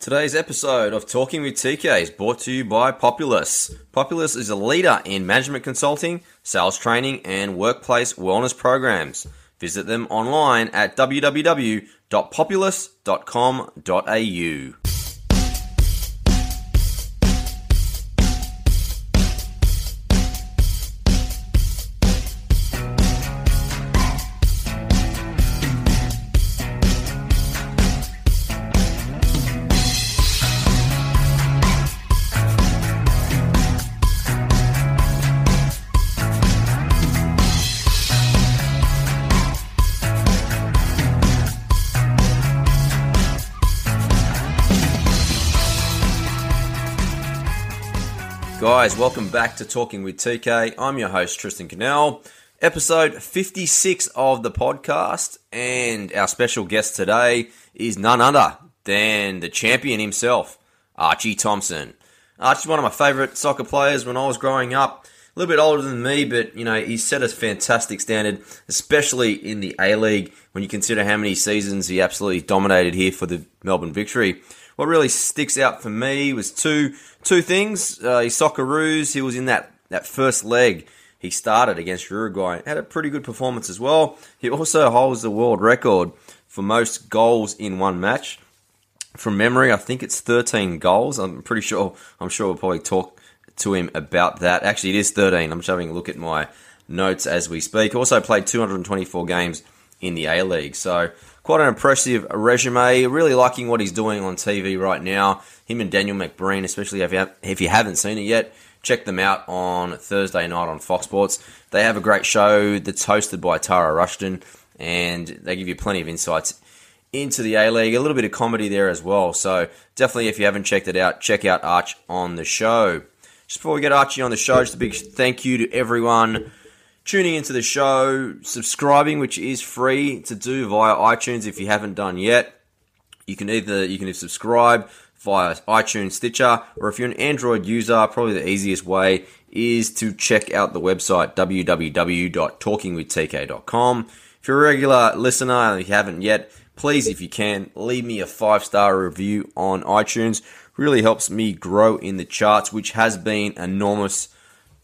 Today's episode of Talking with TK is brought to you by Populus. Populus is a leader in management consulting, sales training, and workplace wellness programs. Visit them online at www.populus.com.au. Guys, welcome back to Talking with TK. I'm your host, Tristan Cannell. Episode 56 of the podcast, and our special guest today is none other than the champion himself, Archie Thompson. Archie's one of my favourite soccer players when I was growing up. A little bit older than me, but you know, he set a fantastic standard, especially in the A League when you consider how many seasons he absolutely dominated here for the Melbourne Victory. What really sticks out for me was two two things. Uh, his Socceroos, he was in that, that first leg. He started against Uruguay. Had a pretty good performance as well. He also holds the world record for most goals in one match. From memory, I think it's 13 goals. I'm pretty sure. I'm sure we'll probably talk to him about that. Actually, it is 13. I'm just having a look at my notes as we speak. Also played 224 games in the A League. So quite an impressive resume. Really liking what he's doing on TV right now. Him and Daniel McBreen, especially if you, have, if you haven't seen it yet, check them out on Thursday night on Fox Sports. They have a great show that's hosted by Tara Rushton, and they give you plenty of insights into the A League. A little bit of comedy there as well. So definitely, if you haven't checked it out, check out Arch on the show. Just before we get Archie on the show, just a big thank you to everyone tuning into the show, subscribing, which is free to do via iTunes if you haven't done yet. You can either you can subscribe via iTunes, Stitcher, or if you're an Android user, probably the easiest way is to check out the website www.talkingwithtk.com. If you're a regular listener and you haven't yet, please, if you can, leave me a five star review on iTunes. Really helps me grow in the charts, which has been enormous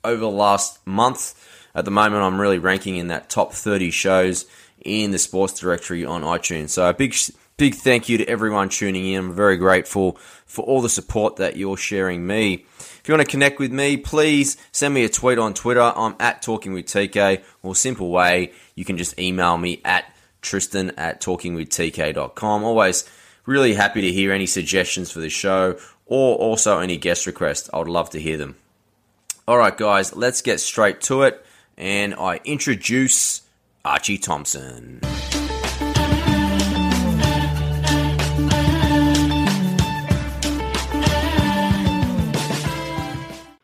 over the last month. At the moment, I'm really ranking in that top 30 shows in the sports directory on iTunes. So a big, big thank you to everyone tuning in. I'm very grateful for all the support that you're sharing me. If you want to connect with me, please send me a tweet on Twitter. I'm at Talking with TK, or simple way, you can just email me at Tristan at talkingwithtk.com. Always really happy to hear any suggestions for the show or also any guest requests. I would love to hear them. All right, guys, let's get straight to it and I introduce Archie Thompson.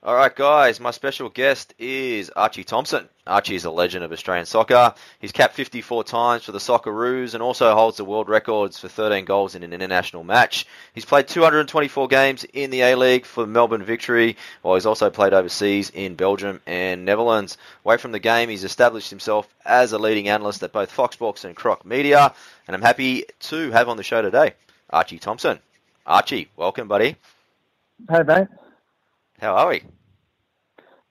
All right, guys, my special guest is Archie Thompson. Archie is a legend of Australian soccer. He's capped 54 times for the Socceroos and also holds the world records for 13 goals in an international match. He's played 224 games in the A-League for Melbourne Victory, while he's also played overseas in Belgium and Netherlands. Away from the game, he's established himself as a leading analyst at both Fox Sports and Croc Media, and I'm happy to have on the show today Archie Thompson. Archie, welcome, buddy. Hey, mate. How are we?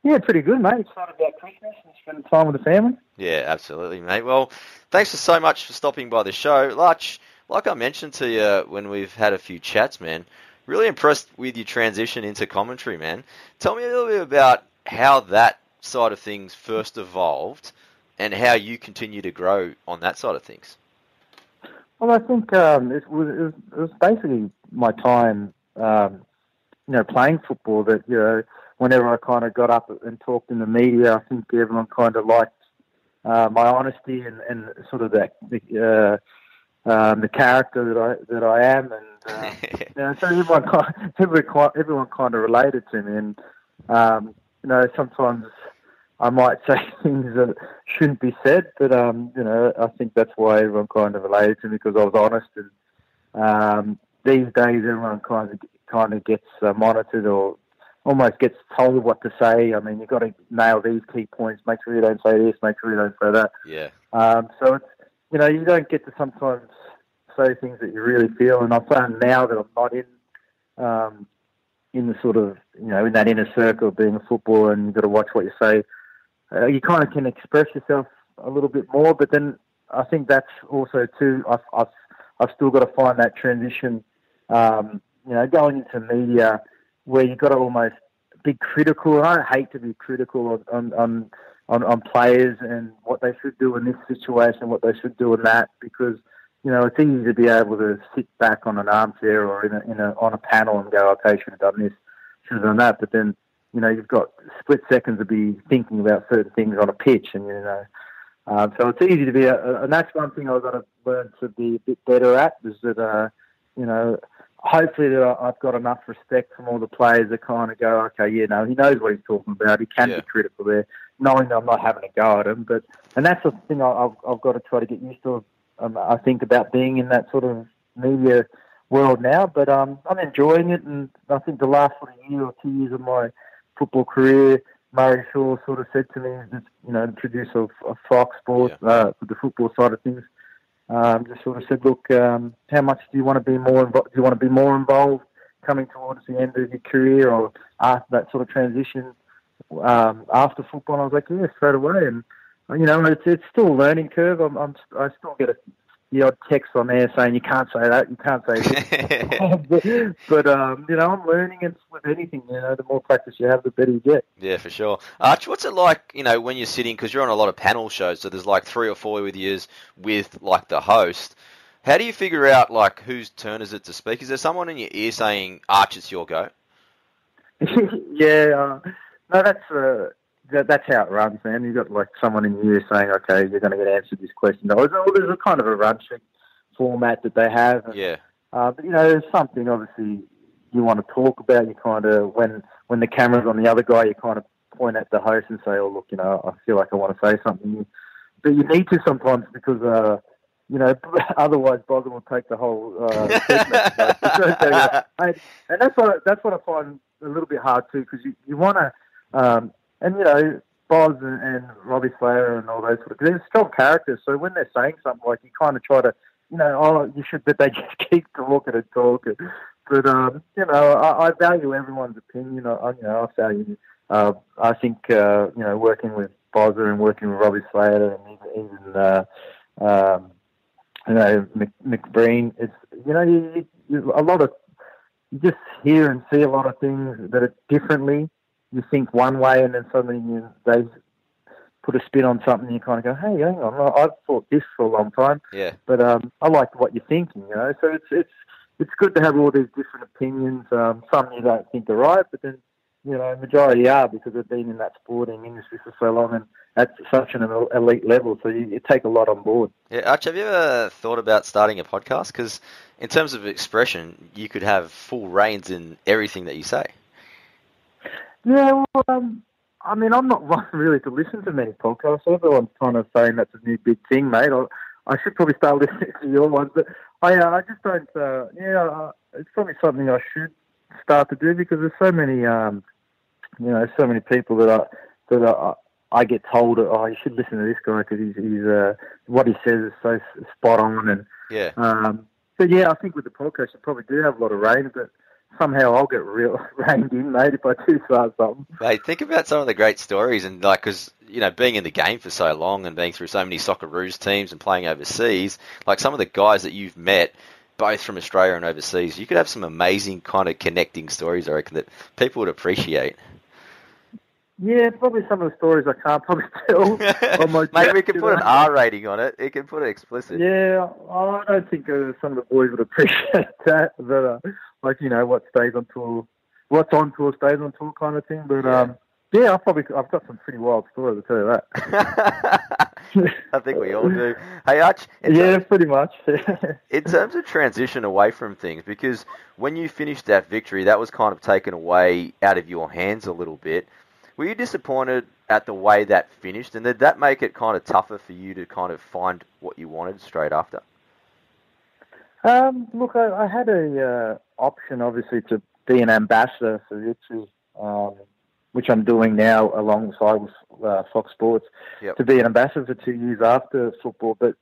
Yeah, pretty good, mate. Excited about Christmas and spending time with the family. Yeah, absolutely, mate. Well, thanks for so much for stopping by the show. Like, like I mentioned to you when we've had a few chats, man, really impressed with your transition into commentary, man. Tell me a little bit about how that side of things first evolved and how you continue to grow on that side of things. Well, I think um, it, was, it, was, it was basically my time, um, you know, playing football that, you know, whenever I kind of got up and talked in the media, I think everyone kind of liked uh, my honesty and, and sort of that the, uh, um, the character that I that I am, and uh, you know, so everyone kind everyone, everyone kind of related to me, and um, you know sometimes I might say things that shouldn't be said, but um, you know I think that's why everyone kind of related to me because I was honest, and um, these days everyone kind of kind of gets uh, monitored or almost gets told what to say. I mean, you've got to nail these key points. Make sure you don't say this. Make sure you don't say that. Yeah. Um, so it's you know you don't get to sometimes say things that you really feel. And I found now that I'm not in um, in the sort of you know in that inner circle of being a footballer, and you've got to watch what you say. Uh, you kind of can express yourself a little bit more, but then I think that's also too. I've I've, I've still got to find that transition. Um, you know, going into media where you've got to almost be critical. I don't hate to be critical on, on on on players and what they should do in this situation, what they should do in that, because you know it's easy to be able to sit back on an armchair or in a, in a on a panel and go, okay, should have done this, should have done that, but then you know you've got split seconds to be thinking about certain things on a pitch, and you know. Uh, so it's easy to be, a, and that's one thing I've got to learn to be a bit better at. Is that, uh, you know, hopefully that I've got enough respect from all the players that kind of go, okay, yeah, no, he knows what he's talking about. He can yeah. be critical there, knowing that I'm not having a go at him. But and that's the thing I've, I've got to try to get used to. Um, I think about being in that sort of media world now. But um, I'm enjoying it, and I think the last sort of year or two years of my football career, Murray Shaw sort of said to me, you know, the producer of, of Fox Sports, yeah. uh, the football side of things um, just sort of said, look, um, how much do you want to be more? Invo- do you want to be more involved coming towards the end of your career or after that sort of transition um, after football? And I was like, yeah, straight away. And you know, it's it's still a learning curve. I'm, I'm I still get a the odd text on there saying you can't say that, you can't say this. but, um, you know, I'm learning and with anything. You know, the more practice you have, the better you get. Yeah, for sure. Arch, what's it like? You know, when you're sitting because you're on a lot of panel shows, so there's like three or four with you with like the host. How do you figure out like whose turn is it to speak? Is there someone in your ear saying, "Arch, it's your go"? yeah, uh, no, that's uh, that, that's how it runs, man. You've got like someone in you saying, okay, you're going to get answered this question. There's a kind of a run sheet format that they have. And, yeah. Uh, but you know, there's something obviously you want to talk about. You kind of when when the camera's on the other guy, you kind of point at the host and say, "Oh, look, you know, I feel like I want to say something." But you need to sometimes because, uh, you know, otherwise Boston will take the whole uh, segment. and that's what that's what I find a little bit hard too, because you you want to. Um, and you know, Boz and, and Robbie Slater and all those sort of they're strong characters. So when they're saying something like you kind of try to, you know, oh, you should, but they just keep talking and talking. But um, you know, I, I value everyone's opinion. I, you know, I value. Uh, I think uh, you know, working with Bozza and working with Robbie Slater and even, even uh, um, you know Mc, McBreen. It's you know, you, you, a lot of you just hear and see a lot of things that are differently you think one way and then suddenly you, they put a spin on something, And you kind of go, hey, hang on, I've thought this for a long time. Yeah. But um, I like what you're thinking, you know. So it's it's it's good to have all these different opinions. Um, some you don't think are right, but then you know, majority are because they've been in that sporting industry for so long and at such an elite level. So you, you take a lot on board. Yeah, Arch, have you ever thought about starting a podcast? Because in terms of expression, you could have full reins in everything that you say. Yeah, well, um, I mean, I'm not one really to listen to many podcasts. Everyone's kind of saying that's a new big thing, mate. I, I should probably start listening to your ones, but I, uh, I just don't. Uh, yeah, uh, it's probably something I should start to do because there's so many, um, you know, so many people that I that I, I get told, oh, you should listen to this guy because he's, he's uh, what he says is so spot on, and yeah. Um, but yeah, I think with the podcast, you probably do have a lot of range, but somehow I'll get real reined in, mate, if I do start something. Mate, think about some of the great stories and like, because you know, being in the game for so long and being through so many soccer Socceroos teams and playing overseas, like some of the guys that you've met, both from Australia and overseas, you could have some amazing kind of connecting stories. I reckon that people would appreciate. Yeah, probably some of the stories I can't probably tell. Maybe we can put an R rating on it. It can put it explicit. Yeah, I don't think uh, some of the boys would appreciate that. But uh, like you know, what stays on tour, what's on tour stays on tour, kind of thing. But yeah. um, yeah, I probably I've got some pretty wild stories. to tell you that. I think we all do. Hey, Arch. Yeah, terms, pretty much. in terms of transition away from things, because when you finished that victory, that was kind of taken away out of your hands a little bit. Were you disappointed at the way that finished, and did that make it kind of tougher for you to kind of find what you wanted straight after? Um, look, I, I, had a uh, option, obviously, to be an ambassador for Victory, um, which I'm doing now alongside with uh, Fox Sports, yep. to be an ambassador for two years after football. But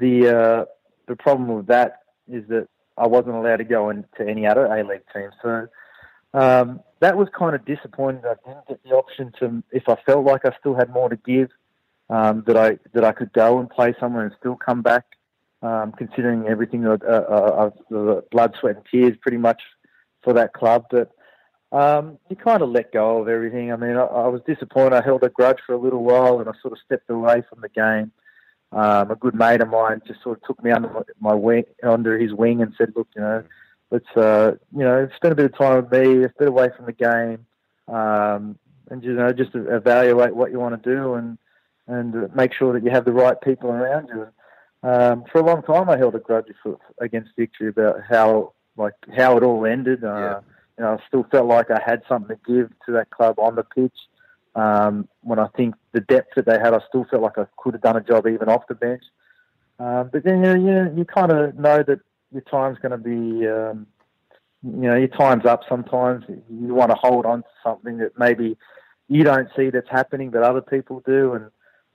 the uh, the problem with that is that I wasn't allowed to go into any other A League team. So um, that was kind of disappointing. I didn't get the option to, if I felt like I still had more to give, um, that I that I could go and play somewhere and still come back. Um, considering everything uh, uh, uh, blood, sweat, and tears, pretty much for that club. But um, you kind of let go of everything. I mean, I, I, was disappointed. I held a grudge for a little while, and I sort of stepped away from the game. Um, a good mate of mine just sort of took me under my wing, under his wing, and said, "Look, you know, let's uh, you know spend a bit of time with me, a bit away from the game, um, and you know just evaluate what you want to do and." and make sure that you have the right people around you. Um, for a long time, I held a grudge against Victory about how like how it all ended. Uh, yeah. You know, I still felt like I had something to give to that club on the pitch. Um, when I think the depth that they had, I still felt like I could have done a job even off the bench. Um, but then you know, you, you kind of know that your time's going to be, um, you know, your time's up. Sometimes you want to hold on to something that maybe you don't see that's happening, but other people do, and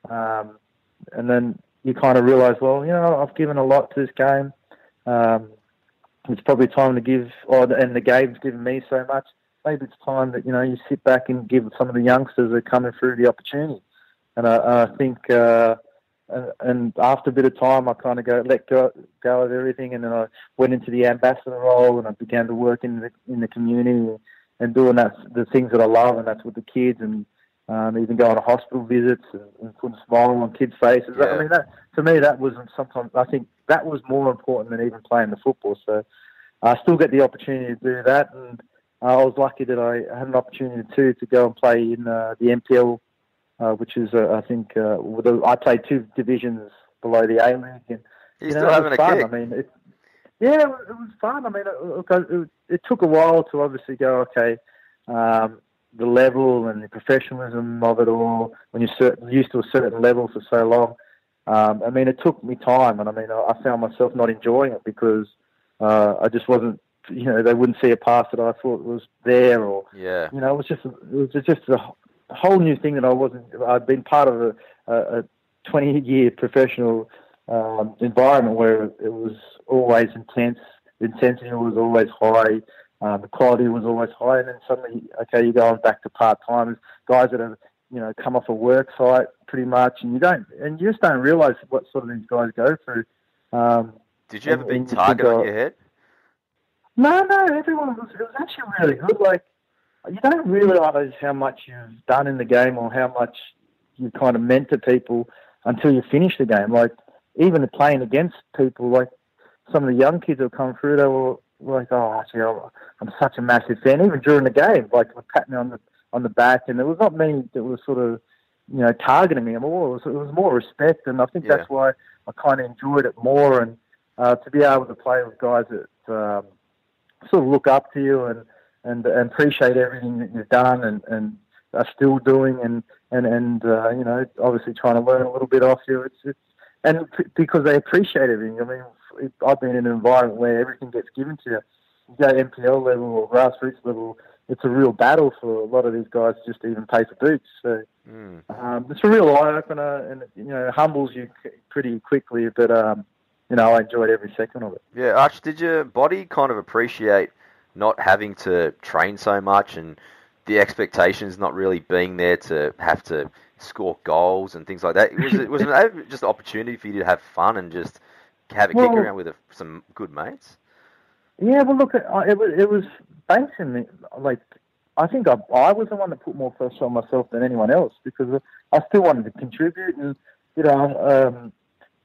um, and then you kind of realise, well, you know, I've given a lot to this game. Um, it's probably time to give, or and the game's given me so much. Maybe it's time that you know you sit back and give some of the youngsters that are coming through the opportunity. And I, I think, uh, and after a bit of time, I kind of go let go, go of everything, and then I went into the ambassador role, and I began to work in the in the community and doing that the things that I love, and that's with the kids and um, even going to hospital visits and, and putting a smile on kids' faces. Yeah. I mean, that to me, that was sometimes I think that was more important than even playing the football. So I still get the opportunity to do that, and uh, I was lucky that I had an opportunity too to go and play in uh, the uh, which is uh, I think uh, I played two divisions below the A League, and you, you know, still having a fun. kick. I mean, it, yeah, it was fun. I mean, it, it, it, took a while to obviously go. Okay, um, the level and the professionalism of it all when you're certain, used to a certain level for so long. Um, I mean, it took me time, and I mean, I, found myself not enjoying it because uh, I just wasn't, you know, they wouldn't see a pass that I thought was there, or yeah, you know, it was just, it was just a whole new thing that I wasn't. I'd been part of a, a, a 20 year professional um, environment where it was always intense. The intensity was always high. Um, the quality was always high, and then suddenly, okay, you're going back to part timers, guys that have you know come off a work site pretty much, and you don't, and you just don't realise what sort of these guys go through. Um, Did you have a big target on your head? No, no, everyone was. It was actually really good. Like you don't realise how much you've done in the game or how much you kind of meant to people until you finish the game. Like even playing against people, like some of the young kids that come through, they were like, oh, actually, I'm such a massive fan. Even during the game, like, were patting me on the on the back, and there was not many that were sort of, you know, targeting me. More, it was, it was more respect, and I think yeah. that's why I kind of enjoyed it more. And uh, to be able to play with guys that um, sort of look up to you and and, and appreciate everything that you've done and, and are still doing, and and and uh, you know, obviously trying to learn a little bit off you. It's it's and p- because they appreciate everything. I mean, I've been in an environment where everything gets given to you. You go NPL level or grassroots level, it's a real battle for a lot of these guys just to even pay for boots. So mm. um, it's a real eye opener, and you know humbles you pretty quickly. But um, you know I enjoyed every second of it. Yeah, Arch, did your body kind of appreciate not having to train so much and the expectations not really being there to have to score goals and things like that? Was it was it just an opportunity for you to have fun and just have a well, kick around with a, some good mates? Yeah, well, look, it, it was it was basically like I think I, I was the one that put more pressure on myself than anyone else because I still wanted to contribute, and you know, um,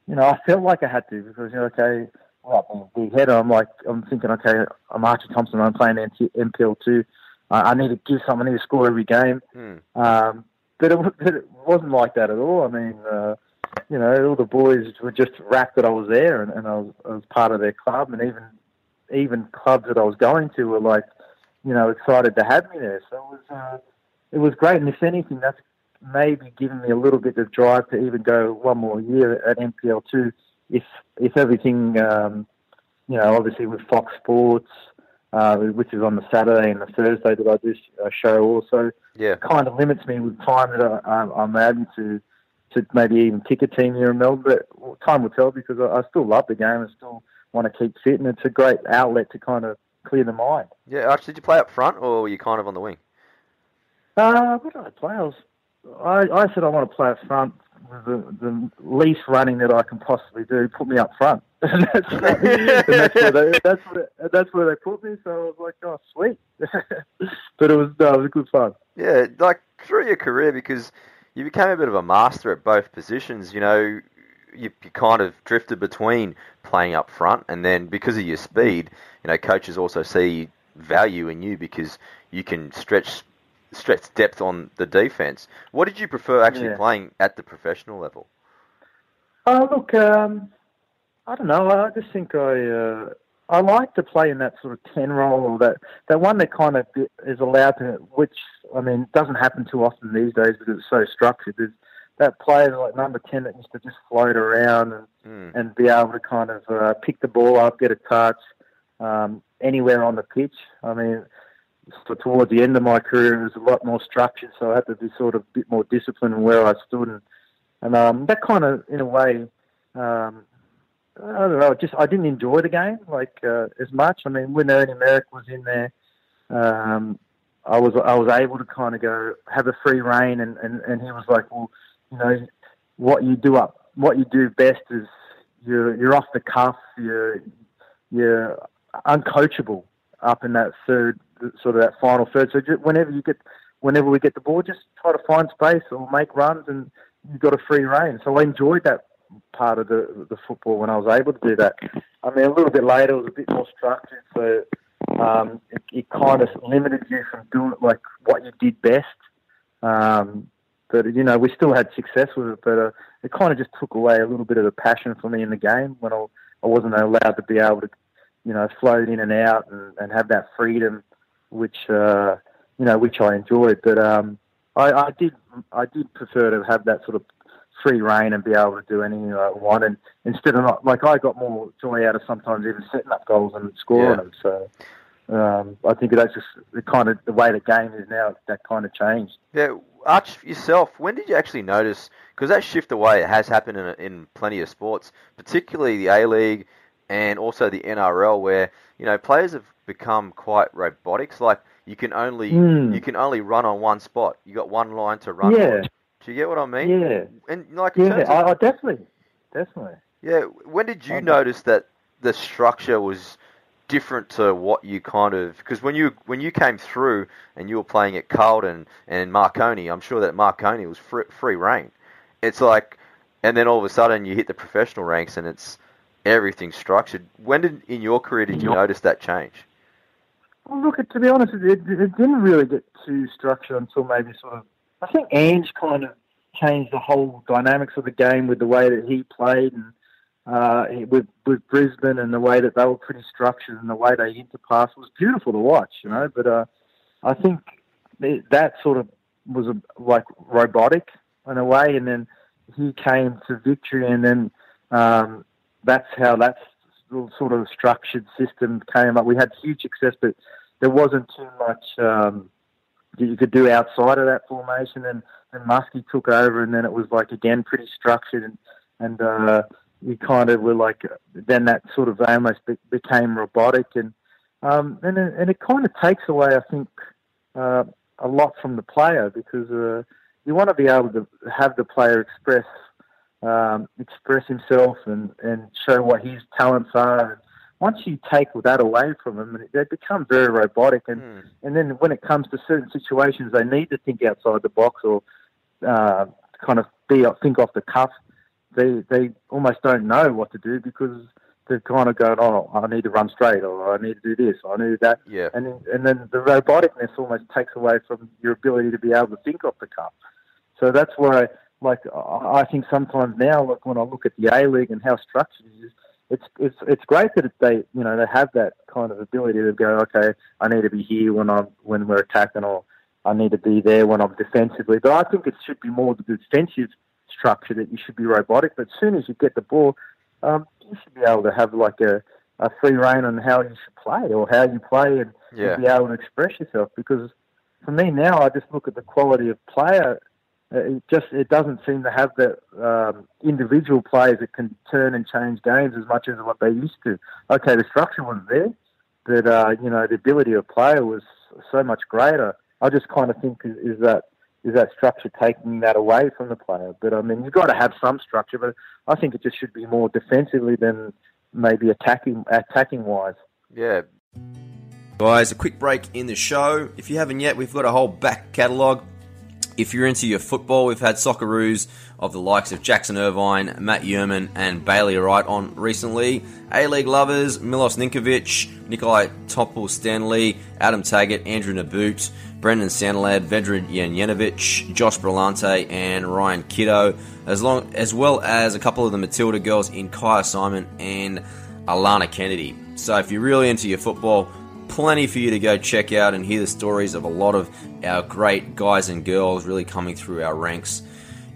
you know, I felt like I had to because you know, okay, well, big header. I'm like, I'm thinking, okay, I'm Archie Thompson. I'm playing NPL two. I, I need to give something. I need to score every game. Hmm. Um, but it, but it wasn't like that at all. I mean, uh, you know, all the boys were just rapt that I was there and, and I, was, I was part of their club, and even even clubs that I was going to were like, you know, excited to have me there. So it was uh, it was great, and if anything, that's maybe given me a little bit of drive to even go one more year at NPL two. If if everything, um, you know, obviously with Fox Sports, uh, which is on the Saturday and the Thursday that I do a show also, yeah, kind of limits me with time that I, I'm able to to maybe even pick a team here in Melbourne. But time will tell because I, I still love the game and still want to keep fit, and it's a great outlet to kind of clear the mind. Yeah, actually, did you play up front or were you kind of on the wing? Uh, what did I play? I, was, I, I said I want to play up front the, the least running that I can possibly do. Put me up front. and that's, and that's, where they, that's, where, that's where they put me. So I was like, oh, sweet. but it was, no, it was good fun. Yeah, like through your career, because you became a bit of a master at both positions. You know, you, you kind of drifted between playing up front, and then because of your speed, you know, coaches also see value in you because you can stretch stretch depth on the defense. What did you prefer actually Yeah. playing at the professional level? Oh, look, um, I don't know. I just think I uh, I like to play in that sort of ten role, or that that one that kind of is allowed to, which I mean doesn't happen too often these days because it's so structured. There's that player like number ten that used to just float around and, Mm. and be able to kind of uh, pick the ball up, get a touch um, anywhere on the pitch. I mean, so towards the end of my career, it was a lot more structured, so I had to be sort of a bit more disciplined in where I stood, and, and um, that kind of, in a way, um, I don't know, just I didn't enjoy the game like uh, as much. I mean, when Ernie Merrick was in there, um, I was I was able to kind of go have a free reign, and, and, and he was like, well, you know, what you do up, what you do best is you're you're off the cuff, you're you're uncoachable up in that third sort of that final third. So just whenever you get whenever we get the ball, just try to find space or make runs, and you've got a free reign. So I enjoyed that part of the the football when I was able to do that. I mean, a little bit later, it was a bit more structured, so um, it, it kind of limited you from doing like what you did best. Um, but you know, we still had success with it, but uh, it kind of just took away a little bit of the passion for me in the game when I, I wasn't allowed to be able to, you know, float in and out and, and have that freedom, which uh, you know, which I enjoyed. But um, I, I did, I did prefer to have that sort of free reign and be able to do anything I want, and instead of not like I got more joy out of sometimes even setting up goals and scoring Yeah. them. So. Um, I think that's just the kind of the way the game is now. That kind of changed. Yeah, Arch, yourself, when did you actually notice? Because that shift away has happened in, in plenty of sports, particularly the A League and also the NRL, where you know players have become quite robotics. Like you can only Mm. you can only run on one spot. You got one line to run. Yeah. on. Do you get what I mean? Yeah, And like yeah, terms of, I, I definitely, definitely. yeah, when did you Okay. notice that the structure was different to what you kind of because when you when you came through and you were playing at Carlton and Marconi, I'm sure that Marconi was free, free reign. It's like, and then all of a sudden you hit the professional ranks and it's everything structured. When did in your career did you notice that change? Well, look, to be honest, it, it didn't really get too structured until maybe sort of. I think Ange kind of changed the whole dynamics of the game with the way that he played and uh, with with Brisbane and the way that they were pretty structured and the way they interpassed was beautiful to watch, you know. But uh, I think that sort of was a, like robotic in a way, and then he came to victory, and then um, that's how that sort of structured system came up. We had huge success, but there wasn't too much um, that you could do outside of that formation. And then Muskie took over, and then it was like again pretty structured, and and uh, we kind of were like then that sort of almost be- became robotic, and um, and it, and it kind of takes away, I think, uh, a lot from the player because uh, you want to be able to have the player express um, express himself and, and show what his talents are. Once you take that away from them, they become very robotic. And, Hmm. and then when it comes to certain situations, they need to think outside the box or uh, kind of be think off the cuff. They they almost don't know what to do because they're kind of going, oh, I need to run straight, or I need to do this, or I need to that Yeah. and and then the roboticness almost takes away from your ability to be able to think off the cuff. So that's why, like, I I think sometimes now, like when I look at the A League and how structured it is, it's it's it's great that they you know they have that kind of ability to go, okay, I need to be here when I'm when we're attacking, or I need to be there when I'm defensively. But I think it should be more the defensive structure that you should be robotic. But as soon as you get the ball, um, you should be able to have like a a free reign on how you should play or how you play and, Yeah. and be able to express yourself. Because for me now, I just look at the quality of player it just it doesn't seem to have the um, individual players that can turn and change games as much as what they used to. Okay, the structure was there, but uh, you know the ability of player was so much greater. I just kind of think is, is that is that structure taking that away from the player. But I mean, you've got to have some structure, but I think it just should be more defensively than maybe attacking attacking wise. Yeah. Guys, a quick break in the show. If you haven't yet, we've got a whole back catalogue if you're into your football, we've had Socceroos of the likes of Jackson Irvine, Matt Jurman, and Bailey Wright on recently. A League lovers, Milos Ninkovic, Nikolai Topor-Stanley, Adam Taggart, Andrew Nabbout, Brendan Santalab, Vedran Janjetovic, Josh Brillante, and Ryan Kitto, as, long, as well as a couple of the Matilda girls in Kyah Simon and Alana Kennedy. So if you're really into your football, plenty for you to go check out and hear the stories of a lot of our great guys and girls really coming through our ranks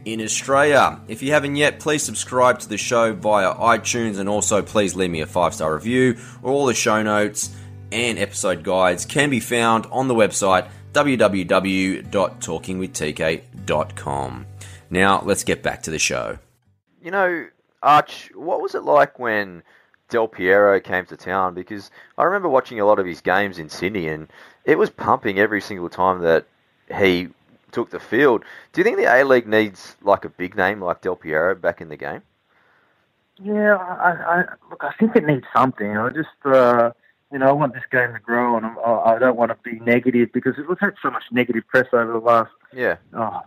in Australia. If you haven't yet, please subscribe to the show via iTunes and also please leave me a five star review. All the show notes and episode guides can be found on the website www.talkingwithtk.com. Now, let's get back to the show. You know, Arch, what was it like when Del Piero came to town because I remember watching a lot of his games in Sydney and it was pumping every single time that he took the field. Do you think the A League needs like a big name like Del Piero back in the game? Yeah, I, I look. I think it needs something. I just, uh, you know, I want this game to grow, and I'm, I don't want to be negative because we've had so much negative press over the last, yeah, oh,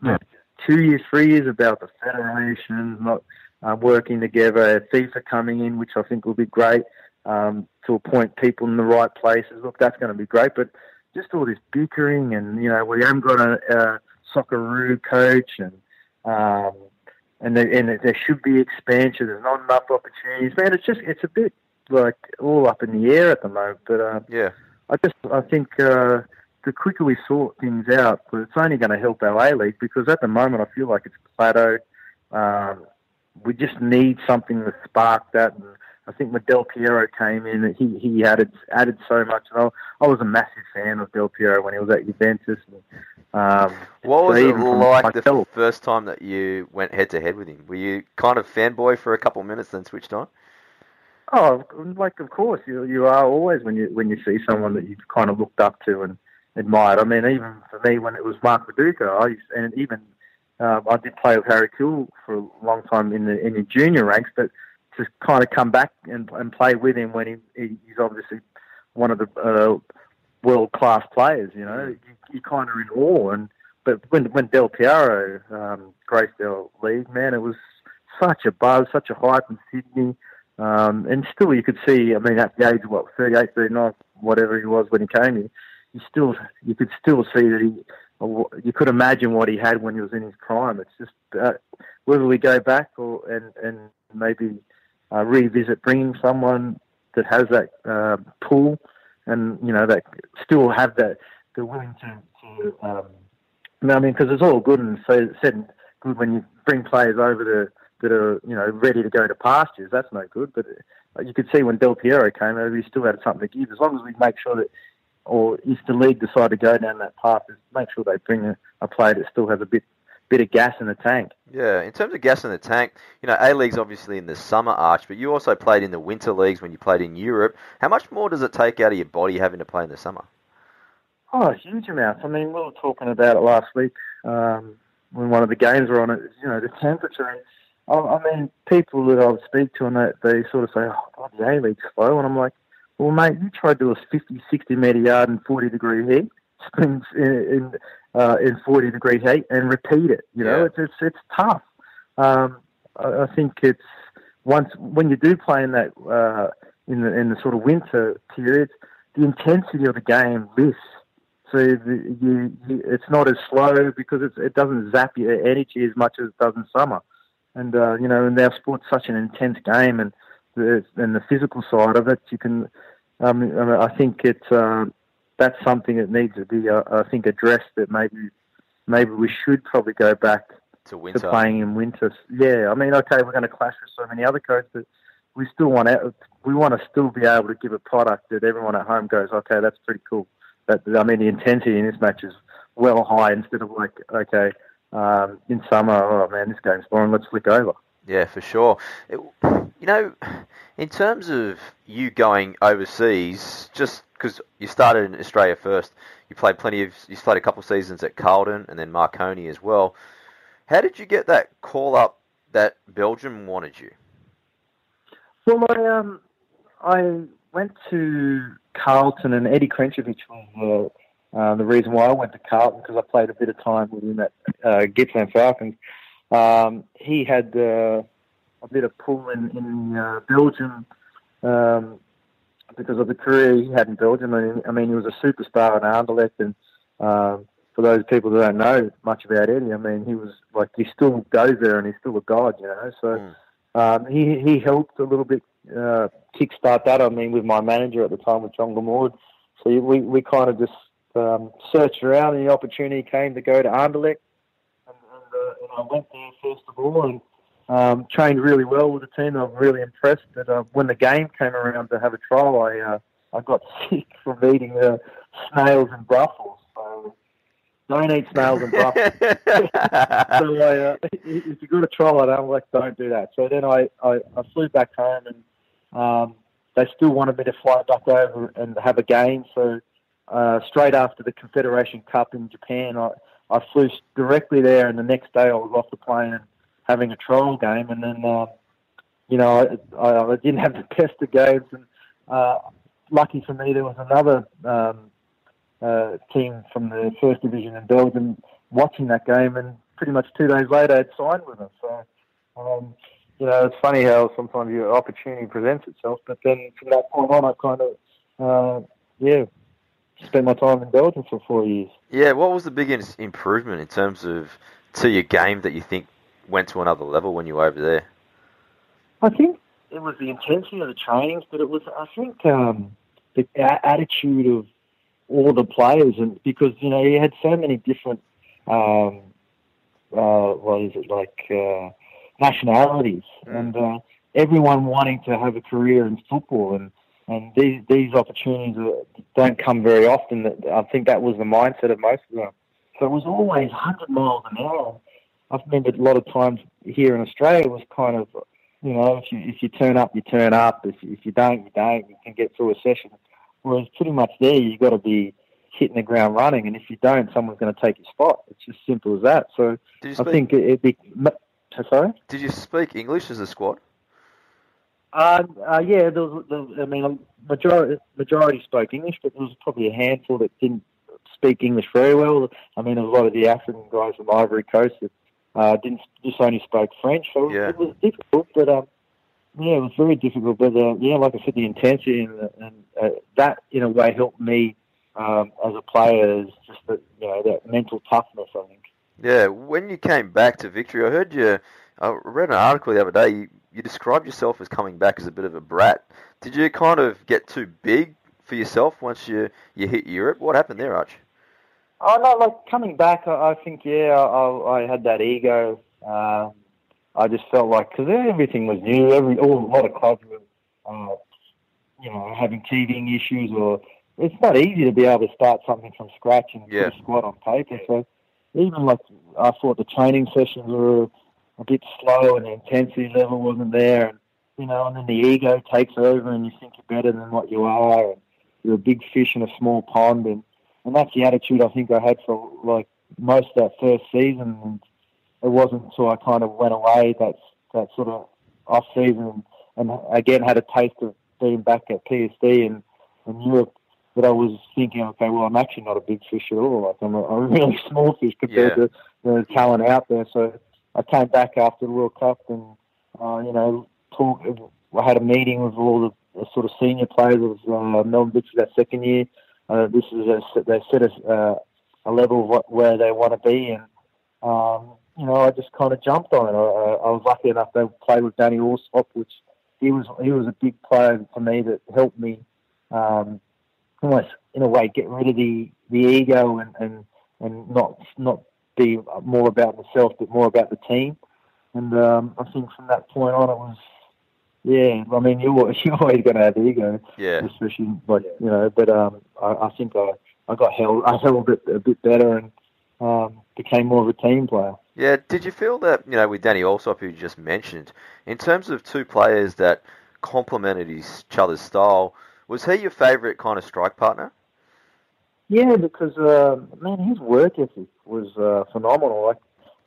two years, three years about the federation not uh, working together, FIFA coming in, which I think will be great um, to appoint people in the right places. Look, that's going to be great, but just all this bickering and, you know, we haven't got a, a Socceroo coach and, um, and, there, and there should be expansion. There's not enough opportunities. Man, it's just, it's a bit like all up in the air at the moment. But uh, yeah, I just, I think uh, the quicker we sort things out, it's only going to help our A League because at the moment I feel like it's plateaued. Um, we just need something to spark that. And I think when Del Piero came in, he he added added so much. And I, I was a massive fan of Del Piero when he was at Juventus. And, um, what was it like the first time that you went head to head with him? Were you kind of fanboy for a couple of minutes, then switched on? Oh, like of course you you are always when you when you see someone that you've kind of looked up to and admired. I mean, even for me when it was Mark Viduka, I used, and even uh, I did play with Harry Kewell for a long time in the in the junior ranks, but to kind of come back and, and play with him when he, he he's obviously one of the uh, world class players. You know, you, you kind of in awe. And but when when Del Piero um, graced our league, man, it was such a buzz, such a hype in Sydney. Um, and still, you could see. I mean, at the age of what 38, 39, whatever he was when he came here, you still you could still see that he you could imagine what he had when he was in his prime. It's just uh, whether we go back or and and maybe uh, revisit bringing someone that has that uh, pull and you know that still have that they're willing to. to um, I mean, because it's all good and so said good when you bring players over to that are you know ready to go to pastures. That's no good. But uh, you could see when Del Piero came over, he still had something to give. As long as we make sure that or if the league decide to go down that path, is make sure they bring a, a player that still has a bit bit of gas in the tank. Yeah, in terms of gas in the tank, you know, A League's obviously in the summer arch, but you also played in the winter leagues when you played in Europe. How much more does it take out of your body having to play in the summer? Oh, huge amounts. I mean, we were talking about it last week um, when one of the games were on. It, you know, the temperature. I, I mean, people that I would speak to and they, they sort of say, "Oh, God, the A League's slow," and I'm like, well, mate, you try to do a 50, 60 metre yard in 40 degree heat, spins in in, uh, in 40 degree heat, and repeat it. You know, yeah. it's, it's it's tough. Um, I, I think it's once when you do play in that uh, in the in the sort of winter periods, the intensity of the game lifts. So the, you, you, it's not as slow because it's, it doesn't zap your energy as much as it does in summer. And uh, you know, and our sport's such an intense game, and the, and the physical side of it, you can. Um, I think it's uh, that's something that needs to be, uh, I think, addressed. That maybe maybe we should probably go back to, winter. to playing in winter. Yeah, I mean, okay, we're going to clash with so many other codes, but we still want to, we want to still be able to give a product that everyone at home goes, okay, that's pretty cool. But I mean, the intensity in this match is well high instead of like, okay, um, in summer, oh man, this game's boring. Let's flick over. Yeah, for sure. It, you know, in terms of you going overseas, just because you started in Australia first, you played plenty of, you played a couple of seasons at Carlton and then Marconi as well. How did you get that call up that Belgium wanted you? Well, I um, I went to Carlton, and Eddie Krncevic was uh, uh, the reason why I went to Carlton because I played a bit of time with him at uh, Gippsland Falcons. Um, he had uh, a bit of pull in, in uh, Belgium um, because of the career he had in Belgium. I mean, I mean he was a superstar in Anderlecht, and um, for those people that don't know much about Eddie, I mean, he was like he still goes there and he's still a god, you know. So mm. um, he he helped a little bit uh, kickstart that. I mean, with my manager at the time, with John Gamord. So we we kind of just um, searched around, and the opportunity came to go to Anderlecht, and, I went there first of all, and um, trained really well with the team. I'm really impressed. That uh, when the game came around to have a trial, I uh, I got sick from eating uh, snails and Brussels. So don't eat snails and Brussels. so I, uh, if you're going to try it, I'm like, don't do that. So then I, I, I flew back home and um, they still wanted me to fly back over and have a game. So uh, straight after the Confederation Cup in Japan, I, I flew directly there and the next day I was off the plane and having a trial game. And then, uh, you know, I, I didn't have the games. And uh, lucky for me, there was another um, uh, team from the first division in Belgium watching that game, and pretty much two days later, had signed with us. So, um, you know, it's funny how sometimes your opportunity presents itself, but then from that point on, I kind of, uh, yeah, spent my time in Belgium for four years. Yeah, what was the biggest improvement in terms of to your game that you think went to another level when you were over there? I think it was the intensity of the trainings, but it was, I think, um, the attitude of all the players, and because you know you had so many different, um, uh, what is it like uh, nationalities, mm. and uh, everyone wanting to have a career in football, and and these these opportunities don't come very often. I think that was the mindset of most of them. So it was always 100 miles an hour. I remember a lot of times here in Australia was kind of, you know, if you if you turn up, you turn up. If if you don't, you don't. You can get through a session. Whereas pretty much there, you've got to be hitting the ground running, and if you don't, someone's going to take your spot. It's just simple as that. So I think it'd be. Sorry. Did you speak English as a squad? Uh, uh, yeah, there was, there, I mean, majority majority spoke English, but there was probably a handful that didn't speak English very well. I mean, a lot of the African guys from Ivory Coast that uh, didn't just only spoke French, so yeah. it was difficult. But um, yeah, it was very difficult, but uh, yeah, like I said, the intensity and, and uh, that in a way helped me um, as a player is just that you know that mental toughness. I think. Yeah, when you came back to victory, I heard you. I read an article the other day. You, you described yourself as coming back as a bit of a brat. Did you kind of get too big for yourself once you you hit Europe? What happened there, Arch? Oh no, like coming back, I, I think yeah, I, I had that ego. Um, I just felt like because everything was new, every all a lot of clubs were, uh, you know, having teething issues, or it's not easy to be able to start something from scratch and yeah. put a squad on paper. So even like I thought the training sessions were a bit slow and the intensity level wasn't there, and you know, and then the ego takes over and you think you're better than what you are, and you're a big fish in a small pond, and and that's the attitude I think I had for like most of that first season. And, it wasn't until I kind of went away that that sort of off season and again had a taste of being back at PSV and in Europe that I was thinking, okay, well, I'm actually not a big fish at all. Like I'm a, a really small fish compared yeah. to the talent out there. So I came back after the World Cup and uh, you know talk. I had a meeting with all the, the sort of senior players of uh, Melbourne Victory that second year. Uh, this is a, they set a, uh, a level what, where they want to be and. Um, you know, I just kind of jumped on it. I, I was lucky enough to play with Danny Allsop, which he was he was a big player for me that helped me um, almost in a way get rid of the, the ego and, and and not not be more about myself but more about the team. And um, I think from that point on, it was yeah. I mean, you're you're always going to have ego, yeah. Especially like you know, but um, I, I think I I got held I held it a bit better and um, became more of a team player. Yeah, did you feel that, you know, with Danny Allsop, who you just mentioned, in terms of two players that complemented each other's style, was he your favourite kind of strike partner? Yeah, because, uh, man, his work ethic was uh, phenomenal. Like,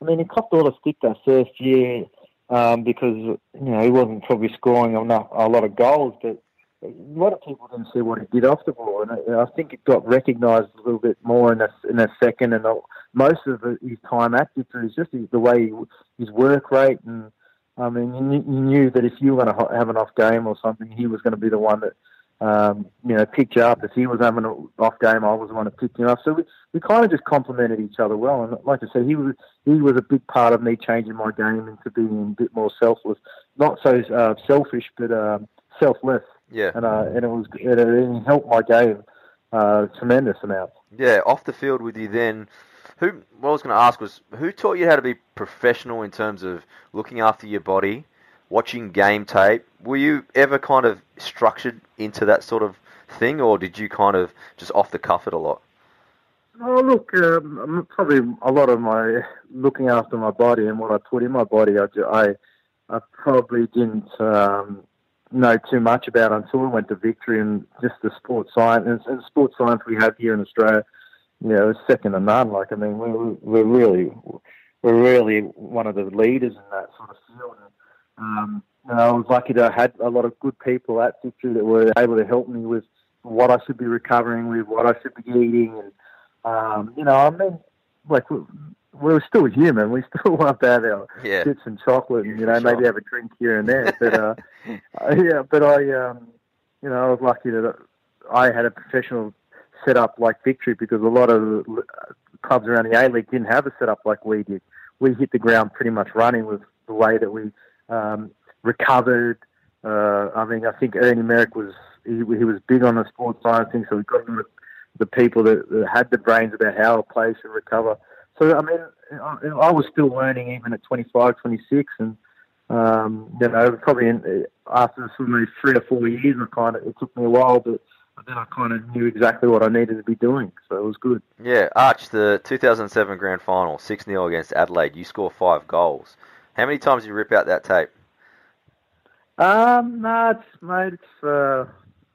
I mean, he copped all the stick that first year um, because, you know, he wasn't probably scoring enough, a lot of goals, but a lot of people didn't see what he did off the ball, and I, I think it got recognised a little bit more in a, in that second. And most of his time active is just the way he, his work rate, and I mean, you knew that if you were going to have an off game or something, he was going to be the one that um, you know picked you up. If he was having an off game, I was the one that picked him up. So we, we kind of just complemented each other well. And like I said, he was he was a big part of me changing my game into being a bit more selfless, not so uh, selfish, but um, selfless. Yeah. And uh, and it was it, it helped my game uh, tremendous amount. Yeah, off the field with you then. Who? What I was going to ask was who taught you how to be professional in terms of looking after your body, watching game tape. Were you ever kind of structured into that sort of thing, or did you kind of just off the cuff it a lot? Oh, look, um, probably a lot of my looking after my body and what I put in my body, I, I, I probably didn't um, know too much about until we went to Victory and just the sports science and, and sports science we have here in Australia. You know, is second to none. Like I mean, we're we're really we're really one of the leaders in that sort of field. And, um, know, I was lucky to have had a lot of good people at Victory that were able to help me with what I should be recovering with, what I should be eating, and um, you know, I mean, like we're still human. We still want to have our yeah. chips and chocolate, and you know, maybe have a drink here and there. But uh, uh, yeah, but I, um, you know, I was lucky that I had a professional setup like Victory because a lot of clubs around the A League didn't have a setup like we did. We hit the ground pretty much running with the way that we um, recovered. Uh, I mean, I think Ernie Merrick was he, he was big on the sports science thing, so we got the, the people that, that had the brains about how a player should recover. So I mean, I, was still learning even at 25, 26, and um, you know, probably in, after sort of three or four years, I kind of it took me a while, but then I kind of knew exactly what I needed to be doing, so it was good. Yeah, Arch, the 2007 Grand Final, six 0 against Adelaide. You score five goals. How many times did you rip out that tape? Um, no, it's mate, it's uh,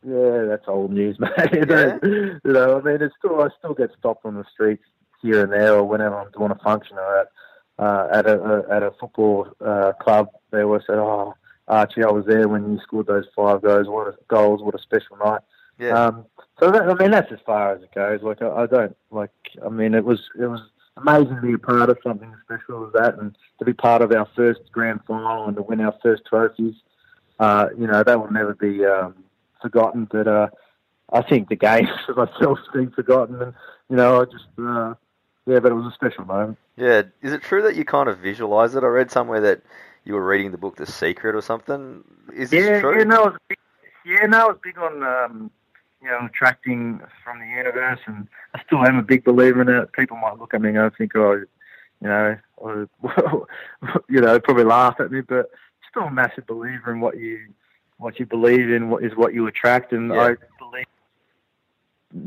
yeah, that's old news, mate. Yeah. you know, I mean, it's still I still get stopped on the streets here and there, or whenever I'm doing a function or at uh, at a, a, at a football uh, club, they always say, "Oh, Archie, I was there when you scored those five goals. What a goals! What a special night." Yeah. Um, so that, I mean, that's as far as it goes. Like I, I don't like. I mean, it was it was amazing to be a part of something as special as that, and to be part of our first grand final and to win our first trophies. Uh, you know, that will never be um, forgotten. But uh, I think the game for myself has been forgotten, and you know, I just uh, yeah, but it was a special moment. Yeah, is it true that you kind of visualize it? I read somewhere that you were reading the book The Secret or something. Is this yeah, true? Yeah, no, I was big, yeah, no, I was big on um, you know attracting from the universe, and I still am a big believer in it. People might look at me and think, oh, you know, or, you know, probably laugh at me, but still a massive believer in what you what you believe in what is what you attract, and yeah. I believe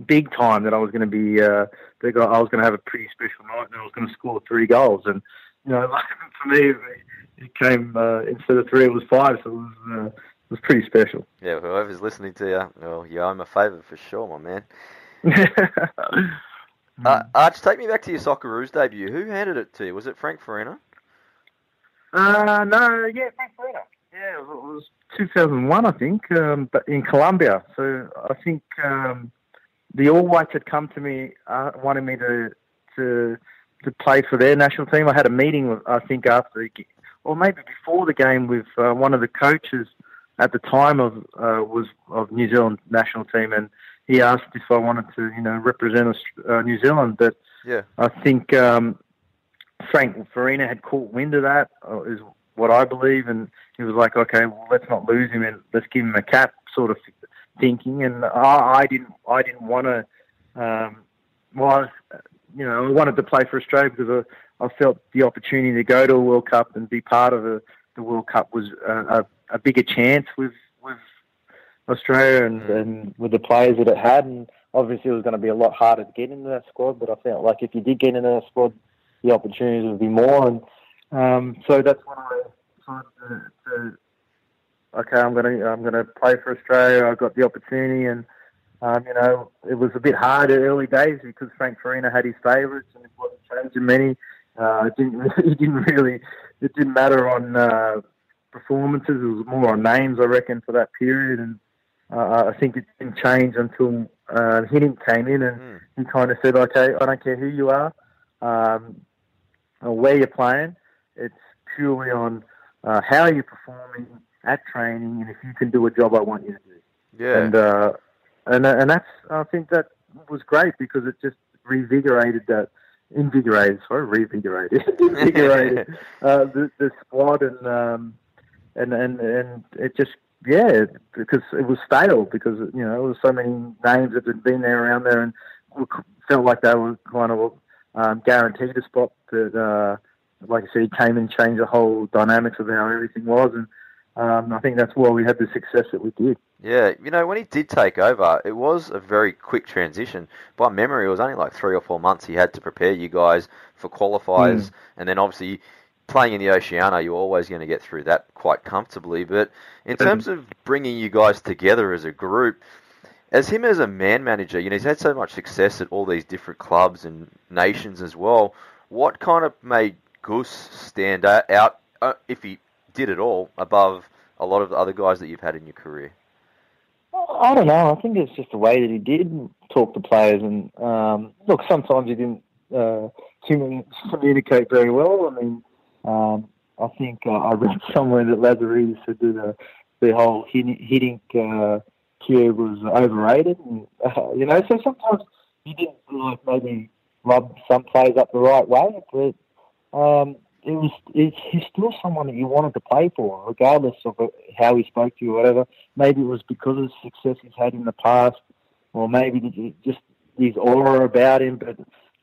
big time that I was going to be uh, I was going to have a pretty special night, and I was going to score three goals. And you know, like, for me, it came uh, instead of three, it was five, so it was uh, was pretty special. Yeah, whoever's listening to you, well, yeah, I'm a favourite for sure, my man. uh, Arch, take me back to your Socceroos debut. Who handed it to you? Was it Frank Farina? Uh, no, yeah, Frank Farina. Yeah, it was 2001, I think, um, but in Colombia. So I think um, the All Whites had come to me, uh, wanted me to to to play for their national team. I had a meeting, I think, after or maybe before the game with uh, one of the coaches at the time of uh, was of New Zealand national team, and he asked if I wanted to, you know, represent uh, New Zealand. But yeah, I think um, Frank Farina had caught wind of that, uh, is what I believe, and he was like, okay, well, let's not lose him and let's give him a cap, sort of thinking, and I, I didn't I didn't want to. Um, well, you know, I wanted to play for Australia because I, I felt the opportunity to go to a World Cup and be part of a, the World Cup was a, a, a bigger chance with with Australia and, mm. and with the players that it had, and obviously it was going to be a lot harder to get into that squad. But I felt like if you did get into that squad, the opportunities would be more. And um, so that's when I decided to, to okay, I'm going to I'm going to play for Australia. I got the opportunity, and um, you know it was a bit hard in early days because Frank Farina had his favourites, and it wasn't changing many. Uh, it didn't it didn't really it didn't matter on uh, performances. It was more on names, I reckon, for that period. And uh, I think it didn't change until uh, came in, and mm. he kind of said, "Okay, I don't care who you are, um, or where you're playing. It's purely on uh, how you're performing at training, and if you can do a job, I want you to do." Yeah. And uh, and and that's I think that was great because it just revigorated that invigorated, sorry, revigorated, invigorated uh, the, the squad, and um, and and and it just yeah, because it was stale because you know there was so many names that had been there around there and felt like they were kind of um, guaranteed a spot. That uh, like I said, he came and changed the whole dynamics of how everything was, and um, I think that's why we had the success that we did. Yeah, you know, when he did take over, it was a very quick transition. By memory, it was only like three or four months he had to prepare you guys for qualifiers, mm. and then obviously playing in the Oceania, you're always going to get through that quite comfortably. But in terms of bringing you guys together as a group, as him as a man manager, you know, he's had so much success at all these different clubs and nations as well. What kind of made Guus stand out, uh, if he did at all, above a lot of the other guys that you've had in your career? I don't know. I think it's just the way that he did talk to players, and um, look, sometimes he didn't uh, communicate very well. I mean, um, I think uh, I read somewhere that Lazaridis said that uh, the whole Hiddink uh, cure was overrated, and uh, you know, so sometimes you didn't like maybe rub some players up the right way, but um, it was it, he's still someone that you wanted to play for, regardless of how he spoke to you or whatever. Maybe it was because of the success he's had in the past, or maybe just his aura about him. But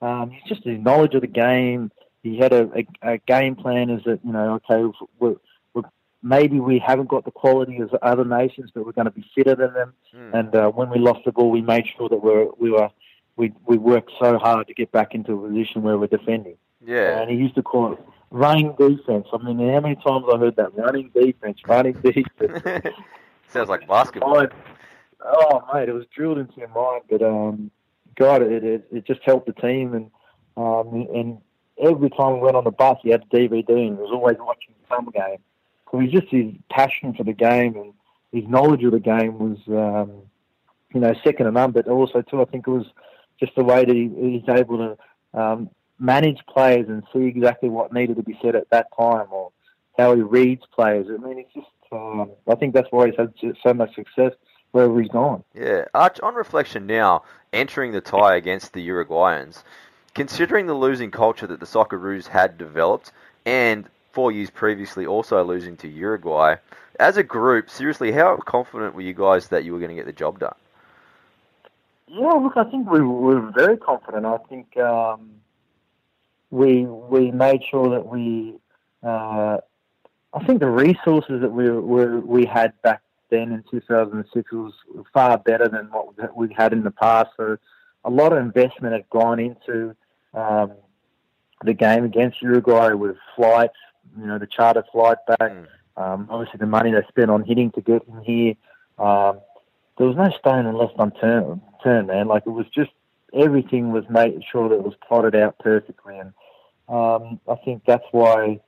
um, he's just his knowledge of the game. He had a, a, a game plan. Is that you know okay, we're, we're, maybe we haven't got the quality as other nations, but we're going to be fitter than them. Mm. And uh, when we lost the ball, we made sure that we're, we were we we worked so hard to get back into a position where we're defending. Yeah. And he used to call it running defense. I mean, how many times I heard that running defense, running defense. Sounds like basketball. oh mate, it was drilled into your mind. But um, God, it, it it just helped the team, and um, and every time we went on the bus, he had a DVD, and he was always watching some game. So he's just his passion for the game and his knowledge of the game was, um, you know, second to none. But also too, I think it was just the way that he, he's able to um, manage players and see exactly what needed to be said at that time or how he reads players. I mean, it's just, um, I think that's why he's had so much success wherever he's gone. Yeah. Arch, on reflection now, entering the tie against the Uruguayans, considering the losing culture that the Socceroos had developed and four years previously also losing to Uruguay, as a group, seriously, how confident were you guys that you were going to get the job done? Yeah, look, I think we were very confident. I think um, we we made sure that we uh, I think the resources that we we we had back then in 2006 was far better than what we had in the past. So a lot of investment had gone into um, the game against Uruguay with flights, you know, the charter flight back. Mm. Um, obviously, the money they spent on Hiddink to get in here. Um, there was no stone left unturned, man. Like it was just everything was made sure that it was plotted out perfectly, and um, I think that's why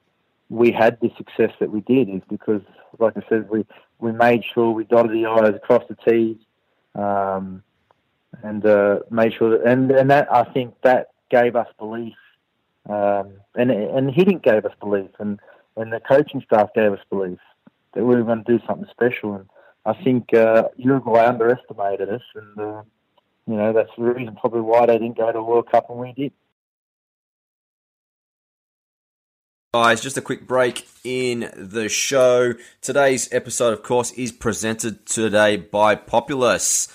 we had the success that we did is because, like I said, we, we made sure we dotted the I's, crossed the T's, um, and uh, made sure that, and, and that, I think that gave us belief, um, and, and Hiddink gave us belief, and, and the coaching staff gave us belief that we were going to do something special. And I think uh, Uruguay underestimated us, and, uh, you know, that's the reason probably why they didn't go to World Cup and we did. Guys, just a quick break in the show. Today's episode, of course, is presented today by Populis.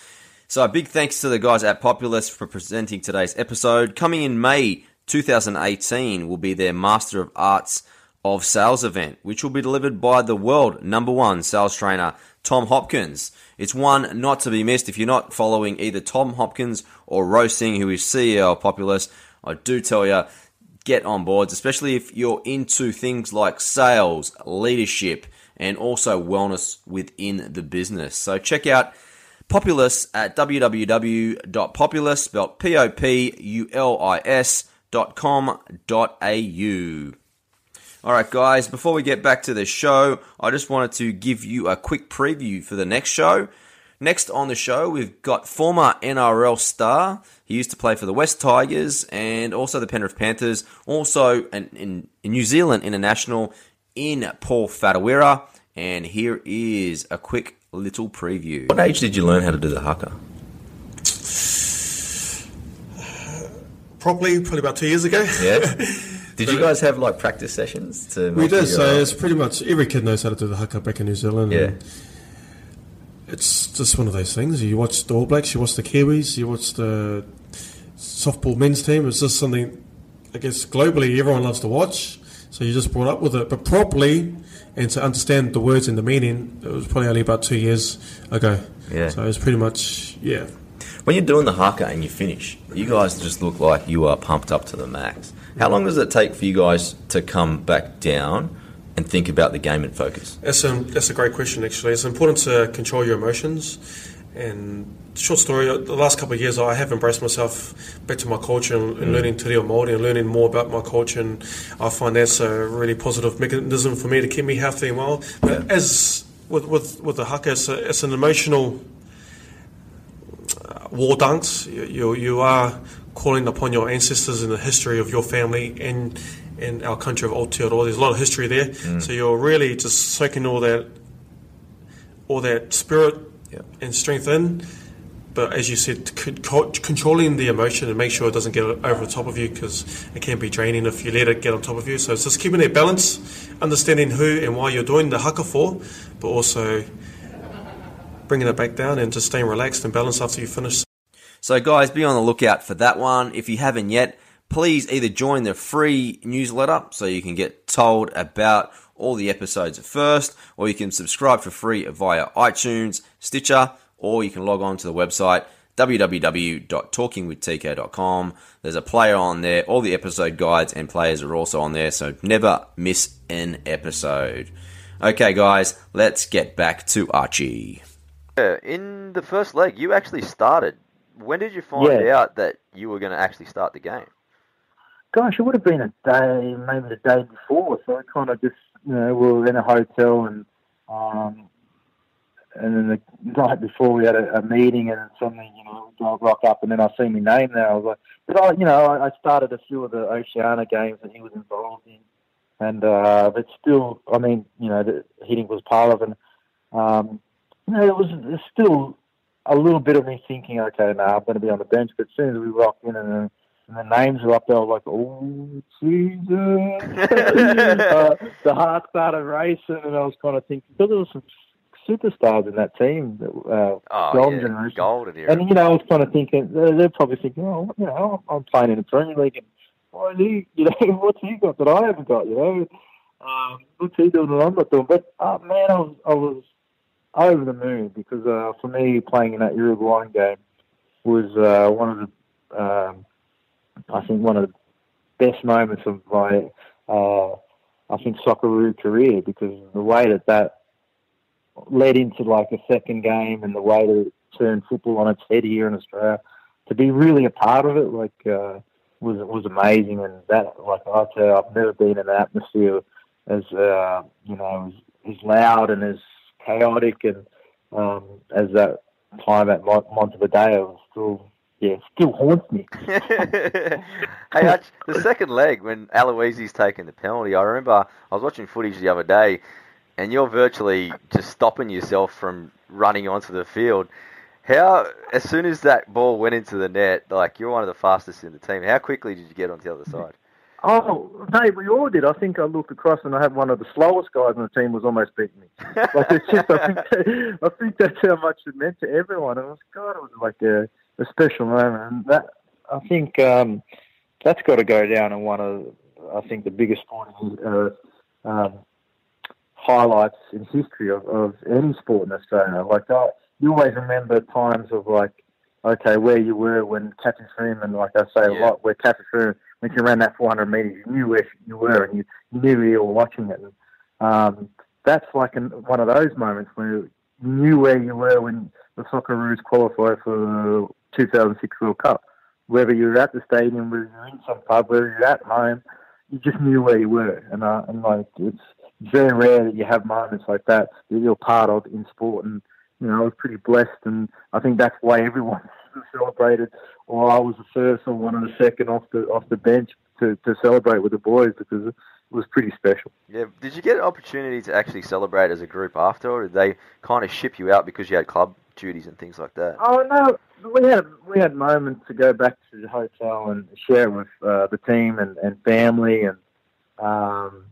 So, big thanks to the guys at Populis for presenting today's episode. Coming in May 2018 will be their Master of Arts of sales event, which will be delivered by the world number one sales trainer, Tom Hopkins. It's one not to be missed if you're not following either Tom Hopkins or Rose Singh, who is CEO of Populis. I do tell you, get on boards, especially if you're into things like sales, leadership, and also wellness within the business. So check out Populis at www.populis, spelled P-O-P-U-L-I-S dot com dot au. All right, guys, before we get back to the show, I just wanted to give you a quick preview for the next show. Next on the show, we've got former NRL star. He used to play for the West Tigers and also the Penrith Panthers, also an, in, in New Zealand international in Paul Whatuira. And here is a quick little preview. What age did you learn how to do the haka? Properly, probably about two years ago. Yeah. Did you guys have like practice sessions to? we make did. So it's pretty much every kid knows how to do the haka back in New Zealand. yeah. It's just one of those things. You watch the All Blacks, you watch the Kiwis, you watch the softball men's team. It's just something, I guess, globally everyone loves to watch. So you just brought up with it. But properly and to understand the words and the meaning, it was probably only about two years ago. Yeah. So it was pretty much, yeah. When you're doing the haka and you finish, you guys just look like you are pumped up to the max. How long does it take for you guys to come back down and think about the game and focus? That's a, that's a great question, actually. It's important to control your emotions. And short story, the last couple of years, I have embraced myself back to my culture and, and learning Te Reo Māori and learning more about my culture. And I find that's a really positive mechanism for me to keep me healthy and well. But as with, with, with the haka, it's, a, it's an emotional uh, war dance. You, you, you are calling upon your ancestors and the history of your family and and our country of Aotearoa. There's a lot of history there, so you're really just soaking all that all that spirit Yeah. and strength in. But as you said, controlling the emotion and make sure it doesn't get over the top of you because it can be draining if you let it get on top of you. So it's just keeping that balance, understanding who and why you're doing the haka for, but also bringing it back down and just staying relaxed and balanced after you finish. So, guys, be on the lookout for that one. If you haven't yet, please either join the free newsletter so you can get told about all the episodes first, or you can subscribe for free via iTunes, Stitcher, or you can log on to the website www.talkingwithtk.com. There's a player on there. All the episode guides and players are also on there, so never miss an episode. Okay, guys, let's get back to Archie. Yeah, in the first leg, you actually started. When did you find Yeah. out that you were going to actually start the game? Gosh, it would have been a day, maybe the day before. So I kind of just, you know, we were in a hotel and, um, and then the night before we had a, a meeting and suddenly, you know, I rock up and then I see my name there. I was like, but I, you know, I, I started a few of the Oceania games that he was involved in. And, uh, but still, I mean, you know, the hitting was part of it. Um, you know, it was still a little bit of me thinking, okay, now I'm going to be on the bench. But as soon as we rock in and and the names were up there, I was like, oh, Jesus. uh, the heart started racing, and I was kind of thinking, because there was some superstars in that team, uh, Oh, golden yeah, generation. golden era. And, you know, I was kind of thinking, they're, they're probably thinking, oh, you know, I'm playing in the Premier League, and why he, you know, what's he got that I haven't got, you know? Um, what's he doing that I'm not doing? But, uh, man, I was, I was over the moon because uh, for me, playing in that Uruguayan game was uh, one of the, um, I think, one of the best moments of my, uh, I think, Socceroo career because the way that that led into like a second game and the way to turn football on its head here in Australia, to be really a part of it, like, uh, was was amazing. And that, like I tell you, I've never been in an atmosphere as uh, you know as, as loud and as chaotic and um, as that time at Mon- Montevideo. Still, yeah, still haunts me. hey, Hutch, the second leg when Aloisi's taking the penalty, I remember I was watching footage the other day, and you're virtually just stopping yourself from running onto the field. How, as soon as that ball went into the net, like you're one of the fastest in the team. How quickly did you get on the other side? Oh, mate, we all did. I think I looked across and I had one of the slowest guys on the team was almost beating me. Like it's just, I think, I think that's how much it meant to everyone. It was God, it was like a, a special moment. And that I think um, that's got to go down in one of, I think, the biggest sporting uh, um, highlights in history of, of any sport in Australia. Like I, you always remember times of like, okay, where you were when Cathy Freeman, like I say a Yeah. lot, where Cathy Freeman, when she ran that 400 metres, you knew where you were and you, you knew you were watching it. And, um, that's like an, one of those moments where you knew where you were when the Socceroos qualified for the 2006 World Cup. Whether you were at the stadium, whether you were in some pub, whether you're at home, you just knew where you were. And, uh, and like, it's very rare that you have moments like that that you're part of in sport. And, you know, I was pretty blessed. And I think that's why everyone celebrated, or I was the first or one of the second off the, off the bench to, to celebrate with the boys because it was pretty special. Yeah. Did you get an opportunity to actually celebrate as a group after, or did they kind of ship you out because you had club duties and things like that? Oh no, we had we had moments to go back to the hotel and share with uh, the team and, and family, and um,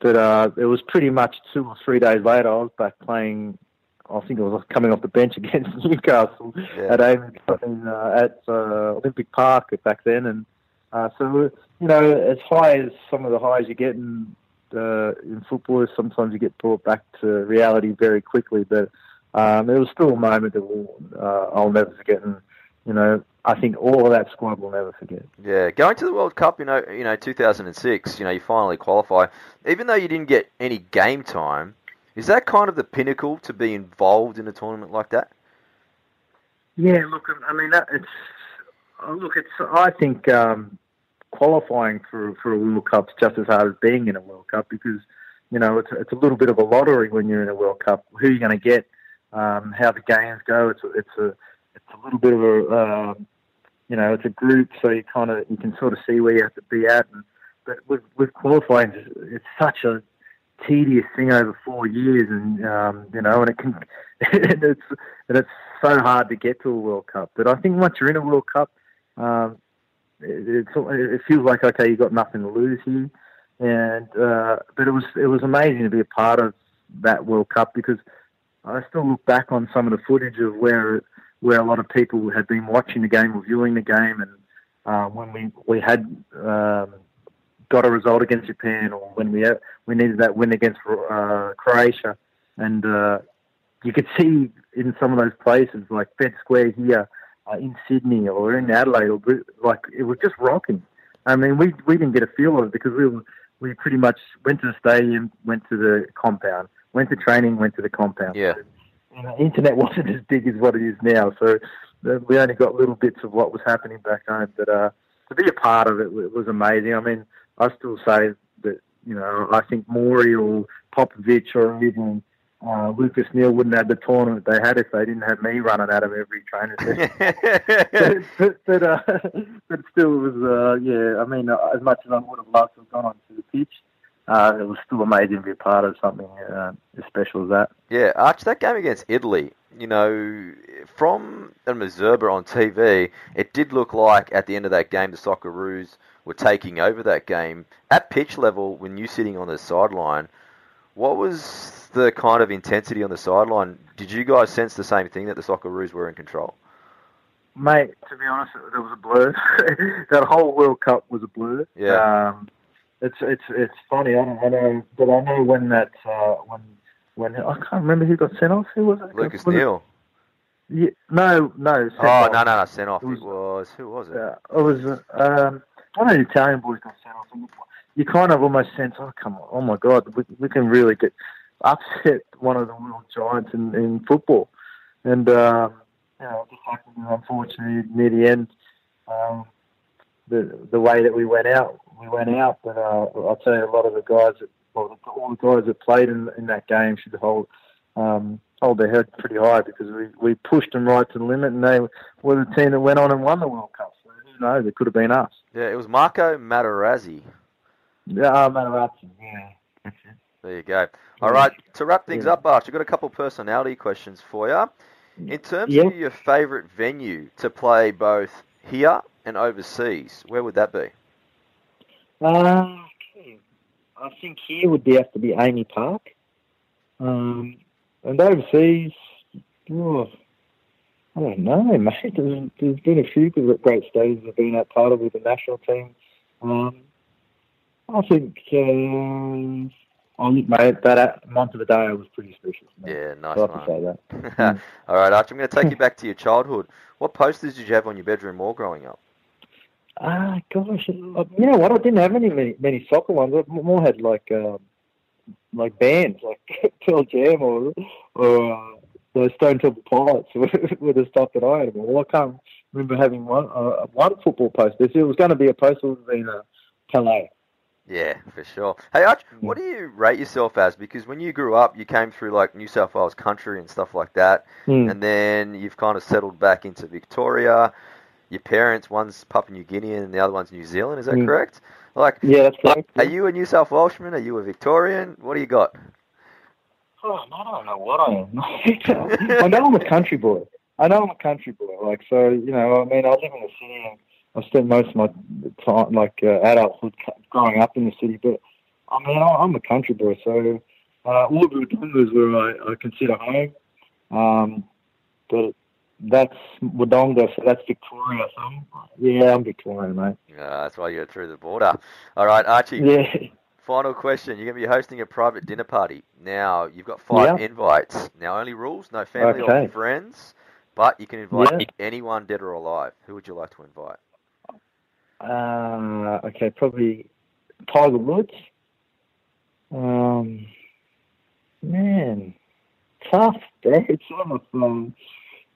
but uh, it was pretty much two or three days later. I was back playing. I think I was coming off the bench against Newcastle Yeah. at in, uh, at uh, Olympic Park back then, and uh, so you know, as high as some of the highs you get in uh, in football, sometimes you get brought back to reality very quickly. But um, it was still a moment that we'll, uh, I'll never forget, and you know, I think all of that squad will never forget. Yeah, going to the World Cup, you know, you know, 2006, you know, you finally qualify. Even though you didn't get any game time, is that kind of the pinnacle to be involved in a tournament like that? Yeah, look, I mean, that, it's oh, look, it's. I think um, qualifying for for a World Cup's just as hard as being in a World Cup because you know it's it's a little bit of a lottery when you're in a World Cup. Who you're going to get, um, how the games go. It's it's a it's a little bit of a um, you know it's a group, so you kind of you can sort of see where you have to be at. And, but with with qualifying, it's- such a tedious thing over four years, and um, you know, and it can and it's and it's so hard to get to a World Cup. But I think once you're in a World Cup, um, it, it feels like okay, you've got nothing to lose here. And uh, but it was it was amazing to be a part of that World Cup because I still look back on some of the footage of where where a lot of people had been watching the game or viewing the game, and uh, when we we had um, got a result against Japan, or when we we needed that win against uh, Croatia, and uh, you could see in some of those places like Fed Square here uh, in Sydney or in Adelaide, or like it was just rocking. I mean, we we didn't get a feel of it because we were, we pretty much went to the stadium, went to the compound, went to training, went to the compound. Yeah. You know, internet wasn't as big as what it is now, so we only got little bits of what was happening back home. But uh, to be a part of it wa- was amazing. I mean, I still say that you know I think Maury or Popovic or even uh, Lucas Neill wouldn't have the tournament they had if they didn't have me running at them every training session. but, but, uh, but still, it was uh, yeah. I mean, as much as I would have loved to have gone onto the pitch, uh, it was still amazing to be a part of something uh, as special as that. Yeah, Arch, that game against Italy, you know, from a Mazurba on TV, it did look like at the end of that game the Socceroos were taking over that game. At pitch level, when you sitting on the sideline, what was the kind of intensity on the sideline? Did you guys sense the same thing that the Socceroos were in control? Mate, to be honest, it was a blur. that whole World Cup was a blur. Yeah. Um, it's it's it's funny. I don't I know, but I know when that uh, when when I can't remember who got sent off. Who was it? Lucas Was it- Neill. Yeah, no, no. sent Oh, off. no, no, no, sent off. It was- It was, who was it? Yeah, it was um, one of the Italian boys got sent off. You kind of almost sense, oh come on, oh my god, we, we can really get upset one of the world giants in, in football, and um, you know, it just happened unfortunately near the end. Um, the the way that we went out, we went out. But uh, I'll tell you, a lot of the guys, that, well, all the guys that played in in that game should hold. Um, hold their head pretty high because we, we pushed them right to the limit and they were the team that went on and won the World Cup. So who knows? It could have been us. Yeah, it was Marco Materazzi. Yeah, uh, Materazzi, yeah. There you go. All right, to wrap things Yeah. up, Arch, I've got a couple personality questions for you. In terms Yeah. of your favourite venue to play both here and overseas, where would that be? Uh, I think here would be have to be AAMI Park. Um, and overseas, oh, I don't know, mate. There's, there's been a few good- great stages I've been at part of with the national team. Um, I think uh, Oh, mate, that Montevideo was pretty special. Mate. Yeah, nice So have one. to say that. All right, Arch, I'm going to take you back to your childhood. What posters did you have on your bedroom wall growing up? Ah, gosh, uh, you know what? I didn't have any many, many soccer ones. I more had like um, like bands, like Pearl Jam or or uh, the Stone Temple Pilots were the stuff that I had. Well, I can't remember having one uh, one football poster. If it was going to be a poster, it would have been a Calais. Yeah, for sure. Hey, Arch, what do you rate yourself as? Because when you grew up, you came through like New South Wales country and stuff like that, Hmm. and then you've kind of settled back into Victoria. Your parents, one's Papua New Guinea and the other one's New Zealand. Is that Mm. correct? Like, Yeah, that's correct. are you a New South Welshman? Are you a Victorian? What do you got? Oh, I don't know what I am. I know I'm a country boy. I know I'm a country boy. Like so, you know. I mean, I live in the city, and I spent most of my time, like uh, adulthood, growing up in the city. But I mean, I- I'm a country boy. So uh, Wodonga is where I, I consider home. Um, but that's Wodonga, so that's Victoria. So I'm, yeah, I'm Victorian, mate. Uh, that's why you got through the border. All right, Archie. Yeah. Final question. You're going to be hosting a private dinner party. Now, you've got five Yeah. invites. Now, only rules, no family or friends, but you can invite Yeah. anyone dead or alive. Who would you like to invite? Uh, okay, probably Tiger Woods. Um, man, tough. eh? It's on almost um,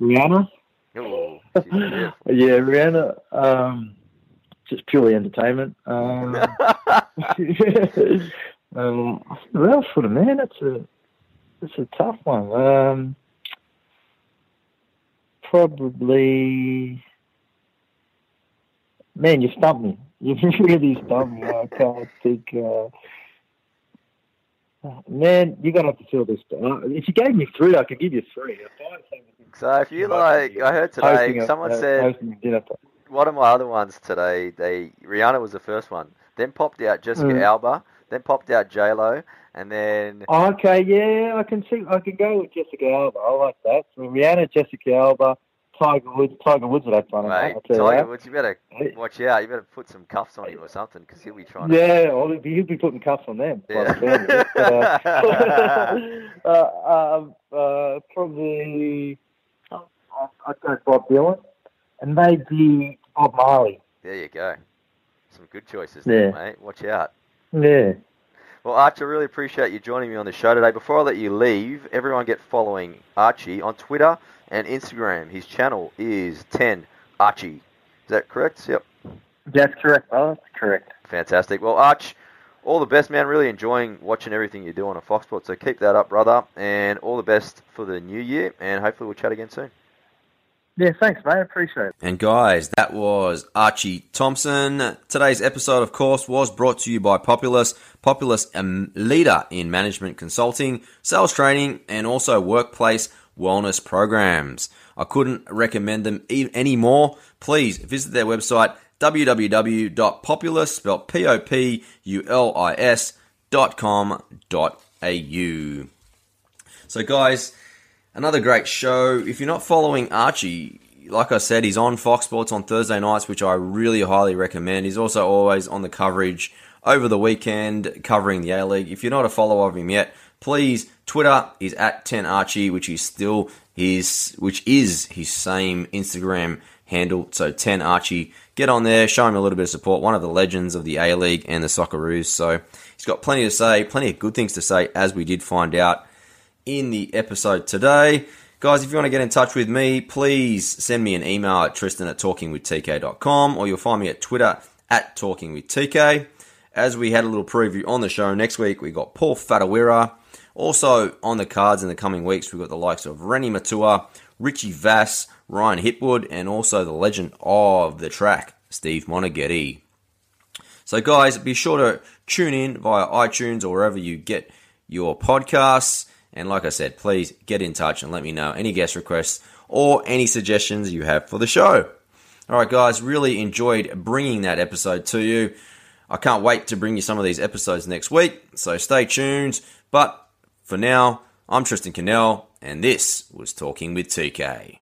Rihanna. Oh. Yeah, Rihanna. Um, just purely entertainment. Um, um, who else would man? That's a that's a tough one. Um, probably. Man, you stumped me. You really stumped me. I can't think. Uh, man, you're gonna have to fill this. Uh, if you gave me three, I could give you three. If I had something- So, if you like, I heard today, someone uh, said a one of my other ones today. They Rihanna was the first one. Then popped out Jessica Mm. Alba. Then popped out J Lo, and then Okay, yeah, I can see. I can go with Jessica Alba. I like that. So Rihanna, Jessica Alba, Tiger Woods. Tiger Woods would have fun. mate, I'll tell you Tiger. Woods. You better watch out. You better put some cuffs on him or something, because he'll be trying to. Yeah, well, he'll be, putting cuffs on them. by the sound of it. Yeah. But, uh, uh, um, uh, probably uh, I'd go Bob Dylan and maybe Bob Marley. There you go. Some good choices there, Yeah. mate. Watch out. Yeah. Well, Archie, I really appreciate you joining me on the show today. Before I let you leave, everyone get following Archie on Twitter and Instagram. His channel is 10 Archie. Is that correct? Yep. That's correct. Oh, that's correct. Fantastic. Well, Arch, all the best, man. Really enjoying watching everything you do on Fox Sports. So keep that up, brother. And all the best for the new year. And hopefully we'll chat again soon. Yeah, thanks, mate. I appreciate it. And guys, that was Archie Thompson. Today's episode, of course, was brought to you by Populis. Populis, a leader in management consulting, sales training, and also workplace wellness programs. I couldn't recommend them any more. Please visit their website www.populis, spelled P-O-P-U-L-I-S dot com dot au. So, guys, another great show. If you're not following Archie, like I said, he's on Fox Sports on Thursday nights, which I really highly recommend. He's also always on the coverage over the weekend covering the A League. If you're not a follower of him yet, please Twitter is at 10archie, which is still his, which is his same Instagram handle. So 10archie, get on there, show him a little bit of support. One of the legends of the A League and the Socceroos. So he's got plenty to say, plenty of good things to say, as we did find out in the episode today. Guys, if you want to get in touch with me, please send me an email at tristan at talkingwithtk.com or you'll find me at Twitter at talkingwithtk. As we had a little preview on the show next week, we got Paul Whatuira. Also on the cards in the coming weeks, we've got the likes of Reni Maitua, Richie Vass, Ryan Hitwood, and also the legend of the track, Steve Moneghetti. So, guys, be sure to tune in via iTunes or wherever you get your podcasts. And like I said, please get in touch and let me know any guest requests or any suggestions you have for the show. All right, guys, really enjoyed bringing that episode to you. I can't wait to bring you some of these episodes next week, so stay tuned. But for now, I'm Tristan Cannell, and this was Talking with TK.